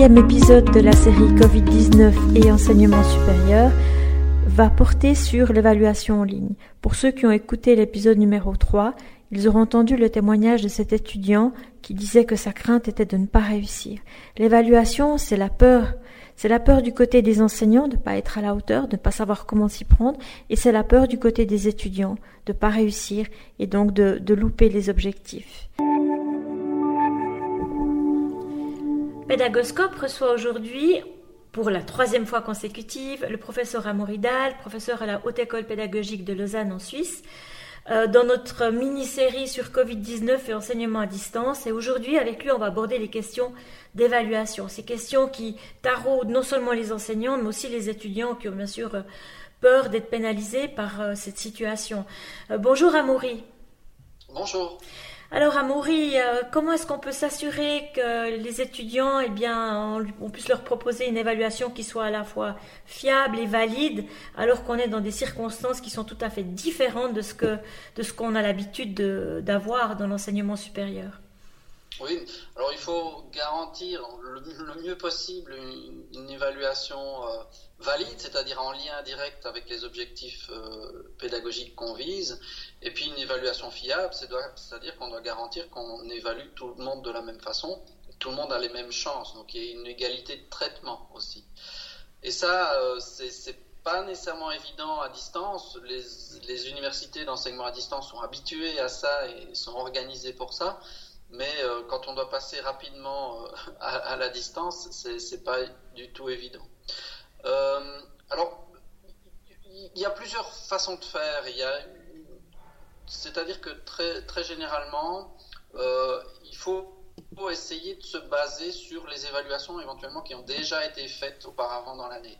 épisode de la série Covid-19 et enseignement supérieur va porter sur l'évaluation en ligne. Pour ceux qui ont écouté l'épisode numéro 3, ils auront entendu le témoignage de cet étudiant qui disait que sa crainte était de ne pas réussir. L'évaluation, c'est la peur. C'est la peur du côté des enseignants de ne pas être à la hauteur, de ne pas savoir comment s'y prendre, et c'est la peur du côté des étudiants de ne pas réussir et donc de louper les objectifs. Pédagoscope reçoit aujourd'hui, pour la troisième fois consécutive, le professeur Amoridal, professeur à la Haute École pédagogique de Lausanne en Suisse, euh, dans notre mini-série sur Covid-19 et enseignement à distance. Et aujourd'hui, avec lui, on va aborder les questions d'évaluation. Ces questions qui taraudent non seulement les enseignants, mais aussi les étudiants qui ont bien sûr euh, peur d'être pénalisés par euh, cette situation. bonjour Amaury. Bonjour. Alors, Amaury, euh, comment est-ce qu'on peut s'assurer que les étudiants, eh bien, on, puisse leur proposer une évaluation qui soit à la fois fiable et valide, alors qu'on est dans des circonstances qui sont tout à fait différentes de ce que de ce qu'on a l'habitude d'avoir dans l'enseignement supérieur? Oui, alors il faut garantir le, mieux possible une, évaluation euh, valide, c'est-à-dire en lien direct avec les objectifs euh, pédagogiques qu'on vise, et puis une évaluation fiable, c'est-à-dire qu'on doit garantir qu'on évalue tout le monde de la même façon, tout le monde a les mêmes chances, donc il y a une égalité de traitement aussi. Et ça, euh, c'est pas nécessairement évident à distance. Les, les universités d'enseignement à distance sont habituées à ça et sont organisées pour ça. Mais euh, quand on doit passer rapidement à, à, la distance, c'est pas du tout évident. Euh, alors, il y a plusieurs façons de faire. Il y a, c'est-à-dire que très, très généralement, euh, il faut, essayer de se baser sur les évaluations éventuellement qui ont déjà été faites auparavant dans l'année.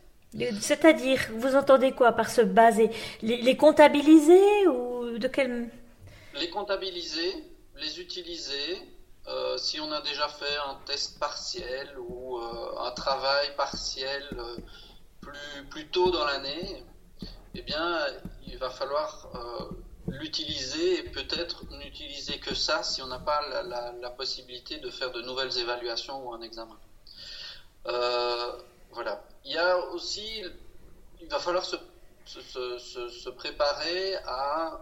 C'est-à-dire, vous entendez quoi par se baser? Les, comptabiliser ou de quel Les comptabiliser, les utiliser. Euh, si on a déjà fait un test partiel ou un travail partiel plus, plus tôt dans l'année, eh bien, il va falloir euh, l'utiliser et peut-être n'utiliser que ça si on n'a pas la, possibilité de faire de nouvelles évaluations ou un examen. Euh, voilà. Il y a aussi, il va falloir se, se, se, préparer à euh,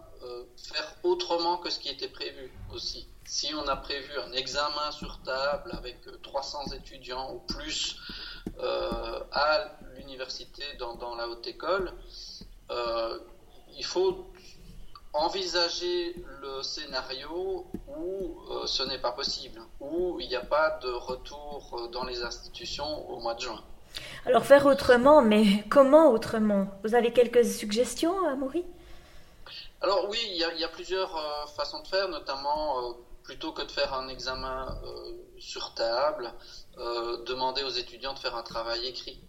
faire autrement que ce qui était prévu aussi. Si on a prévu un examen sur table avec 300 étudiants ou plus euh, à l'université dans, la haute école, euh, il faut envisager le scénario où euh, ce n'est pas possible, où il n'y a pas de retour dans les institutions au mois de juin. Alors faire autrement, mais comment autrement? Vous avez quelques suggestions, Amaury? Alors oui, il y, a, plusieurs euh, façons de faire, notamment plutôt que de faire un examen sur table, demander aux étudiants de faire un travail écrit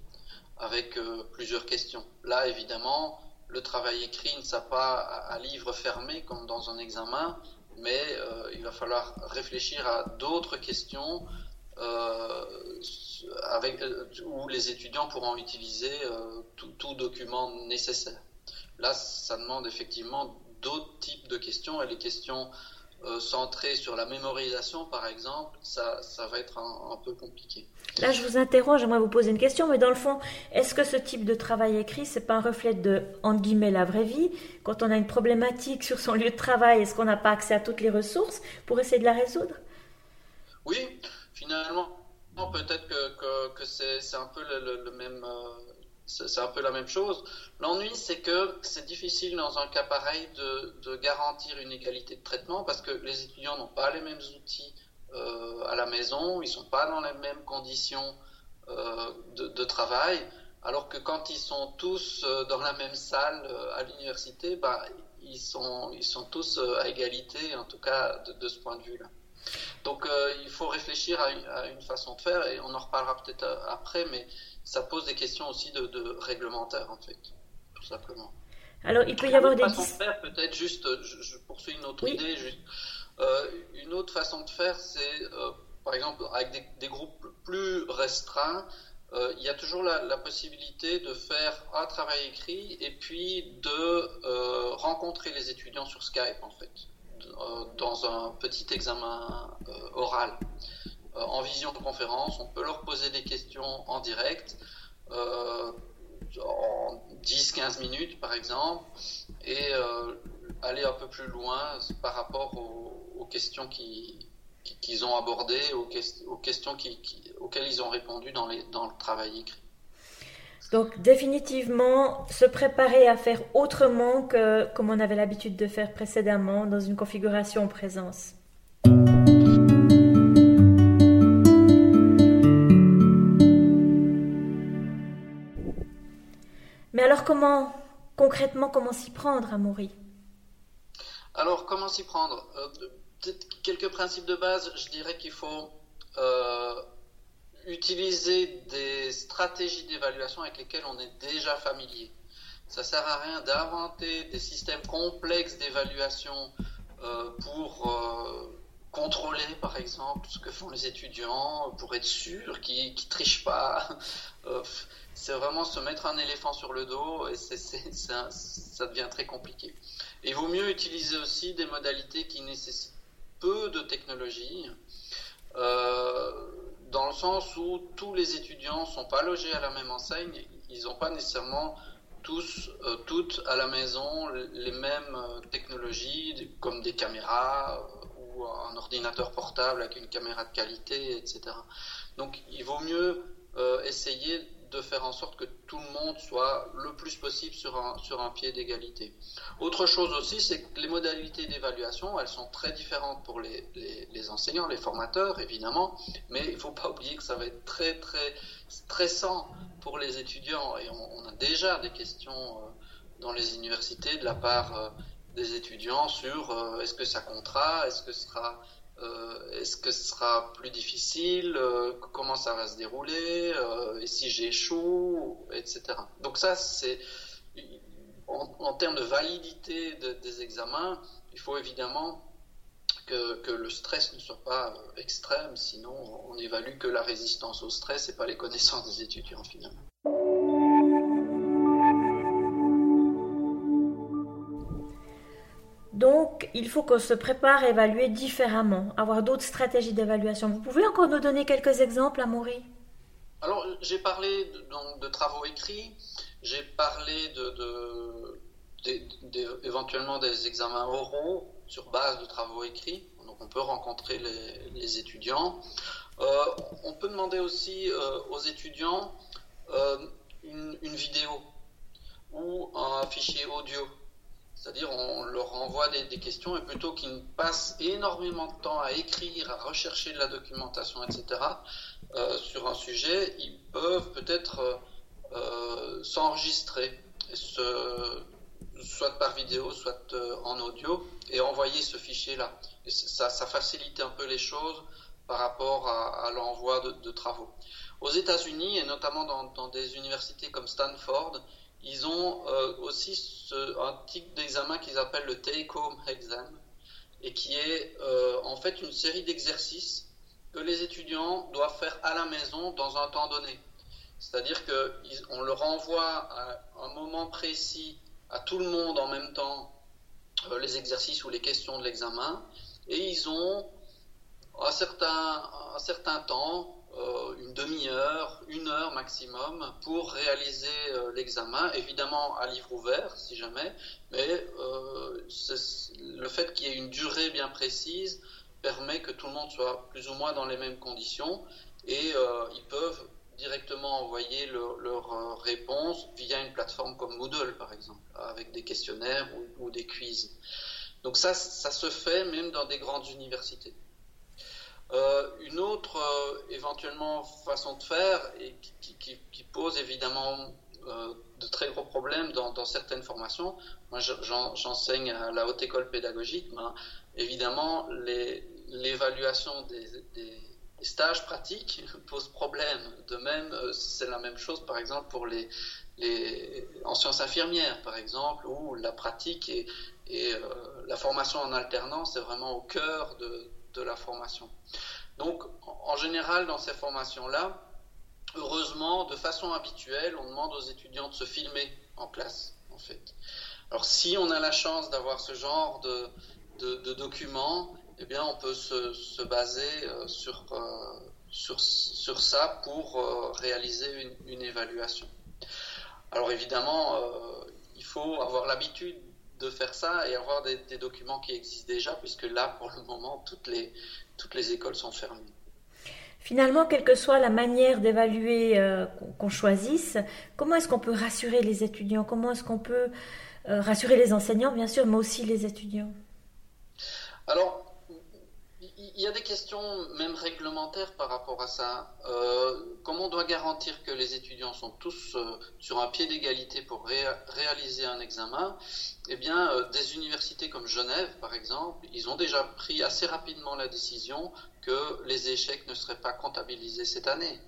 avec plusieurs questions. Là, évidemment, le travail écrit ne sera pas à, livre fermé comme dans un examen, mais euh, il va falloir réfléchir à d'autres questions euh, avec, euh, où les étudiants pourront utiliser tout, document nécessaire. Là, ça demande effectivement d'autres types de questions et les questions euh, centré sur la mémorisation, par exemple, ça, ça va être un, peu compliqué. Là, je vous interroge, j'aimerais vous poser une question, mais dans le fond, est-ce que ce type de travail écrit, c'est pas un reflet de, entre guillemets, la vraie vie? Quand on a une problématique sur son lieu de travail, est-ce qu'on n'a pas accès à toutes les ressources pour essayer de la résoudre? Oui, finalement, peut-être que, que, que c'est un peu le, le même, euh, c'est un peu la même chose. L'ennui, c'est que c'est difficile dans un cas pareil de, garantir une égalité de traitement parce que les étudiants n'ont pas les mêmes outils euh, à la maison, ils sont pas dans les mêmes conditions euh, de, travail, alors que quand ils sont tous euh, dans la même salle à l'université, bah, ils, sont, ils sont tous à égalité, en tout cas de, ce point de vue-là. Donc il faut réfléchir à une, à une, façon de faire et on en reparlera peut-être après, mais ça pose des questions aussi de, de réglementaire, en fait, tout simplement. Alors, il peut y avoir des... façon de faire, peut-être juste, je, poursuis une autre idée, juste, euh, une autre façon de faire, c'est, euh, par exemple, avec des, des groupes plus restreints, euh, il y a toujours la, la, possibilité de faire un travail écrit et puis de euh, rencontrer les étudiants sur Skype, en fait, euh, dans un petit examen oral. en visioconférence, on peut leur poser des questions en direct, en 10-15 minutes par exemple, et aller un peu plus loin par rapport aux, questions qu'ils ont abordées, aux, questions auxquelles ils ont répondu dans le travail écrit. Donc définitivement, se préparer à faire autrement que comme on avait l'habitude de faire précédemment dans une configuration en présence. Mais alors comment, concrètement, comment s'y prendre à Alors comment s'y prendre? Euh, Quelques principes de base, je dirais qu'il faut... Euh, utiliser des stratégies d'évaluation avec lesquelles on est déjà familier. Ça sert à rien d'inventer des systèmes complexes d'évaluation euh, pour euh, contrôler, par exemple, ce que font les étudiants, pour être sûr qu'ils ne trichent pas. Euh, c'est vraiment se mettre un éléphant sur le dos et ça devient très compliqué. il vaut mieux utiliser aussi des modalités qui nécessitent peu de technologie dans le sens où tous les étudiants sont pas logés à la même enseigne, ils n'ont pas nécessairement tous, euh, toutes à la maison les mêmes euh, technologies comme des caméras euh, ou un ordinateur portable avec une caméra de qualité, etc. Donc il vaut mieux essayer de faire en sorte que tout le monde soit le plus possible sur un, pied d'égalité. Autre chose aussi, c'est que les modalités d'évaluation, elles sont très différentes pour les, enseignants, les formateurs, évidemment, mais il ne faut pas oublier que ça va être très, très stressant pour les étudiants. Et on, a déjà des questions euh, dans les universités de la part euh, des étudiants sur euh, est-ce que ça comptera, est-ce que ce sera est-ce que ce sera plus difficile euh, Comment ça va se dérouler euh, Et si j'échoue Etc. Donc ça, c'est en, termes de validité des examens, il faut évidemment que, que, le stress ne soit pas extrême, sinon on évalue que la résistance au stress et pas les connaissances des étudiants finalement. Donc, il faut qu'on se prépare à évaluer différemment, avoir d'autres stratégies d'évaluation. Vous pouvez encore nous donner quelques exemples, Amaury? Alors, j'ai parlé de, donc, de travaux écrits, j'ai parlé de, éventuellement des examens oraux sur base de travaux écrits. Donc, on peut rencontrer les, étudiants. Euh, on peut demander aussi euh, aux étudiants euh, une, une vidéo ou un fichier audio c'est-à-dire, on leur envoie des, questions et plutôt qu'ils passent énormément de temps à écrire, à rechercher de la documentation, etc., euh, sur un sujet, ils peuvent peut-être euh, euh, s'enregistrer, soit par vidéo, soit en audio, et envoyer ce fichier-là. Ça, ça, facilite un peu les choses par rapport à, l'envoi de, travaux. Aux États-Unis, et notamment dans des universités comme Stanford, ils ont euh, aussi un type d'examen qu'ils appellent le take-home exam, et qui est euh, en fait une série d'exercices que les étudiants doivent faire à la maison dans un temps donné. C'est-à-dire qu'on leur envoie à un moment précis à tout le monde en même temps euh, les exercices ou les questions de l'examen, et ils ont un certain, un certain temps une demi-heure, une heure maximum pour réaliser euh, l'examen, évidemment à livre ouvert si jamais, mais euh, le fait qu'il y ait une durée bien précise permet que tout le monde soit plus ou moins dans les mêmes conditions et ils peuvent directement envoyer leurs réponses via une plateforme comme Moodle par exemple, avec des questionnaires ou, ou des quiz. Donc ça, ça se fait même dans des grandes universités. Euh, une autre euh, éventuellement façon de faire et qui, pose évidemment euh, de très gros problèmes dans, certaines formations. Moi, j'enseigne à la haute école pédagogique, mais évidemment, l'évaluation des, stages pratiques pose problème. De même, c'est la même chose, par exemple, pour les, en sciences infirmières, par exemple, où la pratique et la formation en alternance est vraiment au cœur de, de la formation. Donc, en général, dans ces formations-là, heureusement, de façon habituelle, on demande aux étudiants de se filmer en classe, en fait. Alors, si on a la chance d'avoir ce genre de, de, documents, eh bien, on peut se, baser euh, sur, euh, sur, sur ça pour réaliser une, évaluation. Alors évidemment, il faut avoir l'habitude de faire ça et avoir des, des, documents qui existent déjà, puisque là, pour le moment, toutes les, toutes les écoles sont fermées. Finalement, quelle que soit la manière d'évaluer euh, qu'on choisisse, comment est-ce qu'on peut rassurer les étudiants? Comment est-ce qu'on peut euh, rassurer les enseignants, bien sûr, mais aussi les étudiants? Alors, il y a des questions même réglementaires par rapport à ça. Euh, comment on doit garantir que les étudiants sont tous sur un pied d'égalité pour réaliser un examen? Eh bien, des universités comme Genève, par exemple, ils ont déjà pris assez rapidement la décision que les échecs ne seraient pas comptabilisés cette année.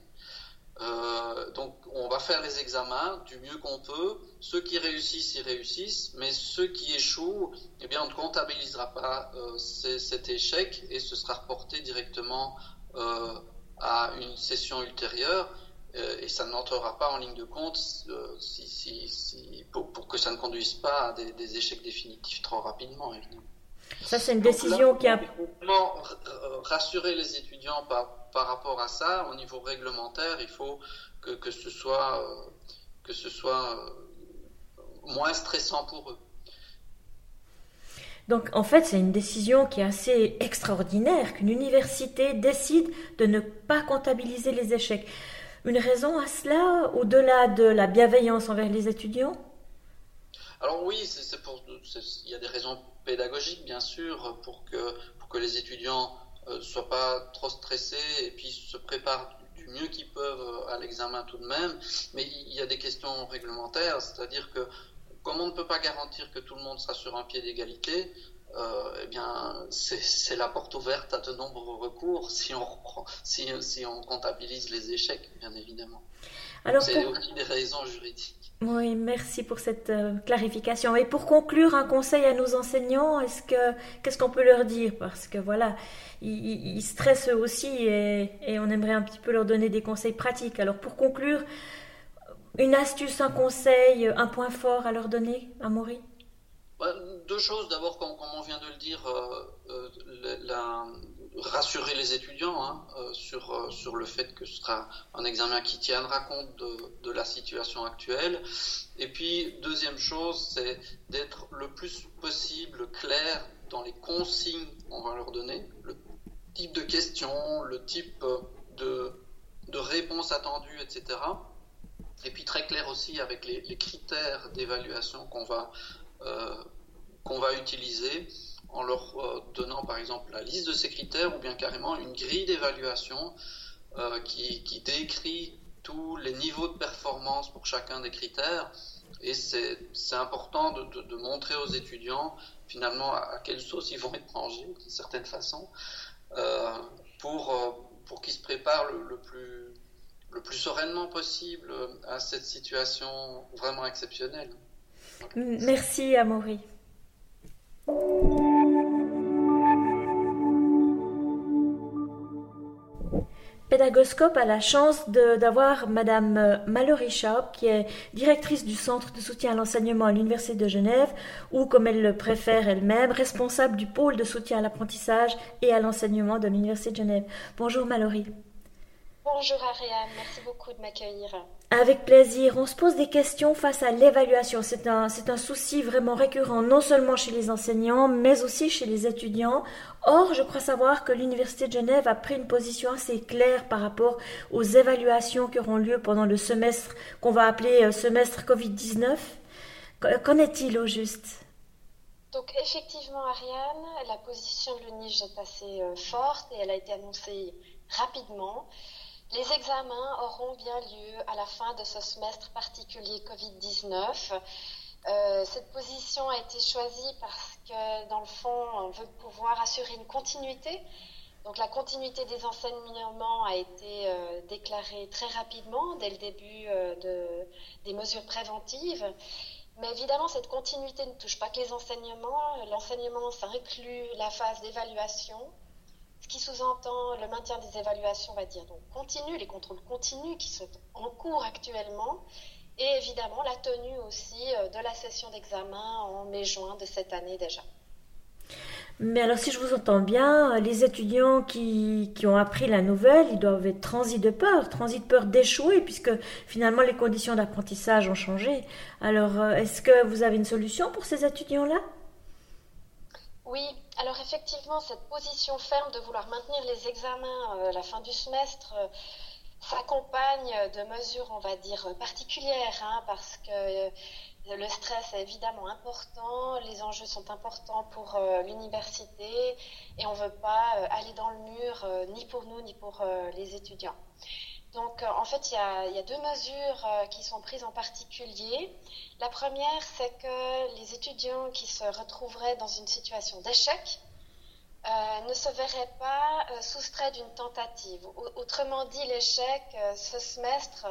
Euh, donc on va faire les examens du mieux qu'on peut. Ceux qui réussissent, ils réussissent, mais ceux qui échouent, eh on ne comptabilisera pas euh, cet échec et ce sera reporté directement euh, à une session ultérieure et ça n'entrera pas en ligne de compte pour, que ça ne conduise pas à des, des échecs définitifs trop rapidement, évidemment. Ça, c'est une décision qui a. rassurer les étudiants par, par rapport à ça, au niveau réglementaire, il faut que, que ce soit, euh, que ce soit euh, moins stressant pour eux. Donc en fait, c'est une décision qui est assez extraordinaire qu'une université décide de ne pas comptabiliser les échecs. Une raison à cela, au-delà de la bienveillance envers les étudiants? Alors oui, c'est pour, il y a des raisons pédagogique, bien sûr, pour que, pour que les étudiants ne euh, soient pas trop stressés et puis se préparent du mieux qu'ils peuvent à l'examen tout de même. Mais il y a des questions réglementaires, c'est-à-dire que comme on ne peut pas garantir que tout le monde sera sur un pied d'égalité, euh, eh bien, c'est la porte ouverte à de nombreux recours si on, si, si on comptabilise les échecs, bien évidemment. C'est aussi des raisons juridiques. Oui, merci pour cette euh, clarification. Et pour conclure, un conseil à nos enseignants, est-ce que qu'est-ce qu'on peut leur dire? Parce que voilà, ils, stressent aussi et, on aimerait un petit peu leur donner des conseils pratiques. Alors pour conclure, une astuce, un conseil, un point fort à leur donner, à Maury Deux choses. D'abord, comme, on vient de le dire, euh, euh, rassurer les étudiants hein, euh, sur, sur le fait que ce sera un examen qui tiendra compte de, la situation actuelle. Et puis, deuxième chose, c'est d'être le plus possible clair dans les consignes qu'on va leur donner, le type de questions, le type de, de réponses attendues, etc. Et puis très clair aussi avec les, critères d'évaluation qu'on va, qu'on va utiliser en leur euh, donnant par exemple la liste de ces critères ou bien carrément une grille d'évaluation euh, qui, décrit tous les niveaux de performance pour chacun des critères. Et c'est important de, montrer aux étudiants finalement à, quelle sauce ils vont être mangés d'une certaine façon euh, pour, qu'ils se préparent le plus sereinement possible à cette situation vraiment exceptionnelle. Merci Amaury. Pédagoscope a la chance d'avoir Madame euh, Mallory Sharp, qui est directrice du Centre de soutien à l'enseignement à l'Université de Genève, ou comme elle le préfère elle-même, responsable du pôle de soutien à l'apprentissage et à l'enseignement de l'Université de Genève. Bonjour Mallory. Bonjour Ariane, merci beaucoup de m'accueillir. Avec plaisir. On se pose des questions face à l'évaluation. C'est un, c'est un souci vraiment récurrent, non seulement chez les enseignants, mais aussi chez les étudiants. Or, je crois savoir que l'Université de Genève a pris une position assez claire par rapport aux évaluations qui auront lieu pendant le semestre qu'on va appeler euh, semestre Covid-19. Qu'en est-il au juste? Donc effectivement, Ariane, la position de l'UNIGE est assez euh, forte et elle a été annoncée rapidement. Les examens auront bien lieu à la fin de ce semestre particulier Covid-19. Euh, cette position a été choisie parce que, dans le fond, on veut pouvoir assurer une continuité. Donc, la continuité des enseignements a été euh, déclarée très rapidement, dès le début euh, de, des mesures préventives. Mais évidemment, cette continuité ne touche pas que les enseignements. L'enseignement, ça inclut la phase d'évaluation, qui sous-entend le maintien des évaluations, on va dire, donc continu, les contrôles continus qui sont en cours actuellement, et évidemment la tenue aussi euh, de la session d'examen en mai-juin de cette année déjà. Mais alors, si je vous entends bien, les étudiants qui, qui ont appris la nouvelle, ils doivent être transis de peur, transis de peur d'échouer, puisque finalement les conditions d'apprentissage ont changé. Alors, euh, est-ce que vous avez une solution pour ces étudiants-là? Oui, alors effectivement, cette position ferme de vouloir maintenir les examens euh, à la fin du semestre euh, s'accompagne de mesures, on va dire, particulières, hein, parce que le stress est évidemment important, les enjeux sont importants pour euh, l'université et on ne veut pas euh, aller dans le mur euh, ni pour nous ni pour les étudiants. Donc en fait, il y, a, deux mesures qui sont prises en particulier. La première, c'est que les étudiants qui se retrouveraient dans une situation d'échec ne se verraient pas soustraits d'une tentative. Autrement dit, l'échec ce semestre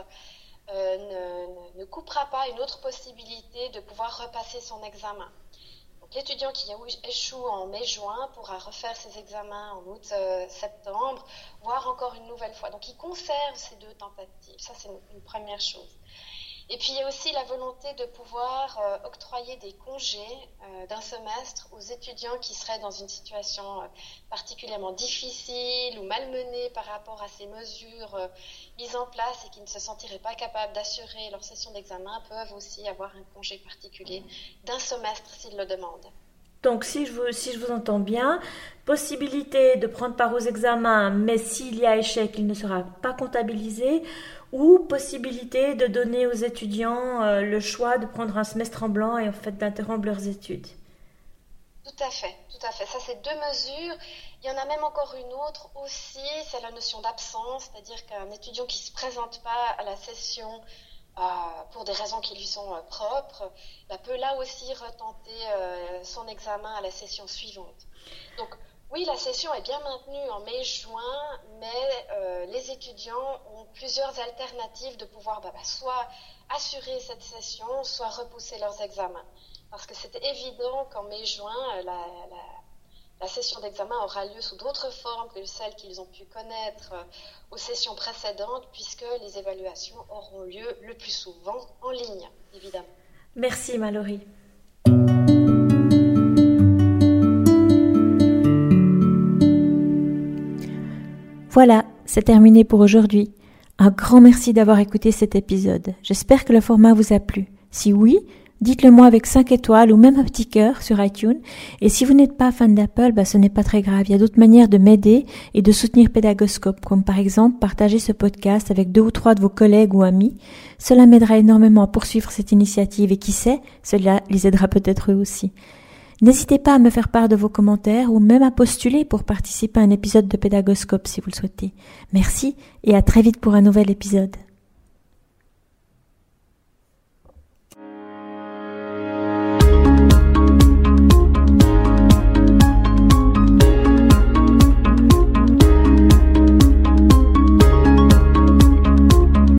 euh, ne, coupera pas une autre possibilité de pouvoir repasser son examen. L'étudiant qui échoue en mai-juin pourra refaire ses examens en août-septembre, voire encore une nouvelle fois. Donc il conserve ces deux tentatives. Ça, c'est une première chose. Et puis il y a aussi la volonté de pouvoir euh, octroyer des congés euh, d'un semestre aux étudiants qui seraient dans une situation euh, particulièrement difficile ou malmenée par rapport à ces mesures mises en place et qui ne se sentiraient pas capables d'assurer leur session d'examen peuvent aussi avoir un congé particulier d'un semestre s'ils le demandent. Donc, si je, vous, entends bien, possibilité de prendre part aux examens, mais s'il y a échec, il ne sera pas comptabilisé, ou possibilité de donner aux étudiants euh, le choix de prendre un semestre en blanc et en fait d'interrompre leurs études. Tout à fait, tout à fait. Ça, c'est deux mesures. Il y en a même encore une autre aussi, c'est la notion d'absence, c'est-à-dire qu'un étudiant qui ne se présente pas à la session pour des raisons qui lui sont euh, propres, bah, peut là aussi retenter son examen à la session suivante. Donc, oui, la session est bien maintenue en mai-juin, mais euh, les étudiants ont plusieurs alternatives de pouvoir bah, bah, soit assurer cette session, soit repousser leurs examens. Parce que c'est évident qu'en mai-juin, euh, la, session d'examen aura lieu sous d'autres formes que celles qu'ils ont pu connaître euh, aux sessions précédentes, puisque les évaluations auront lieu le plus souvent en ligne, évidemment. Merci Mallory. Voilà, c'est terminé pour aujourd'hui. Un grand merci d'avoir écouté cet épisode. J'espère que le format vous a plu. Si oui, dites-le moi avec 5 étoiles ou même un petit cœur sur iTunes. Et si vous n'êtes pas fan d'Apple, bah, ce n'est pas très grave. Il y a d'autres manières de m'aider et de soutenir Pédagoscope, comme par exemple partager ce podcast avec deux ou trois de vos collègues ou amis. Cela m'aidera énormément à poursuivre cette initiative et qui sait, cela les aidera peut-être eux aussi. N'hésitez pas à me faire part de vos commentaires ou même à postuler pour participer à un épisode de Pédagoscope si vous le souhaitez. Merci et à très vite pour un nouvel épisode.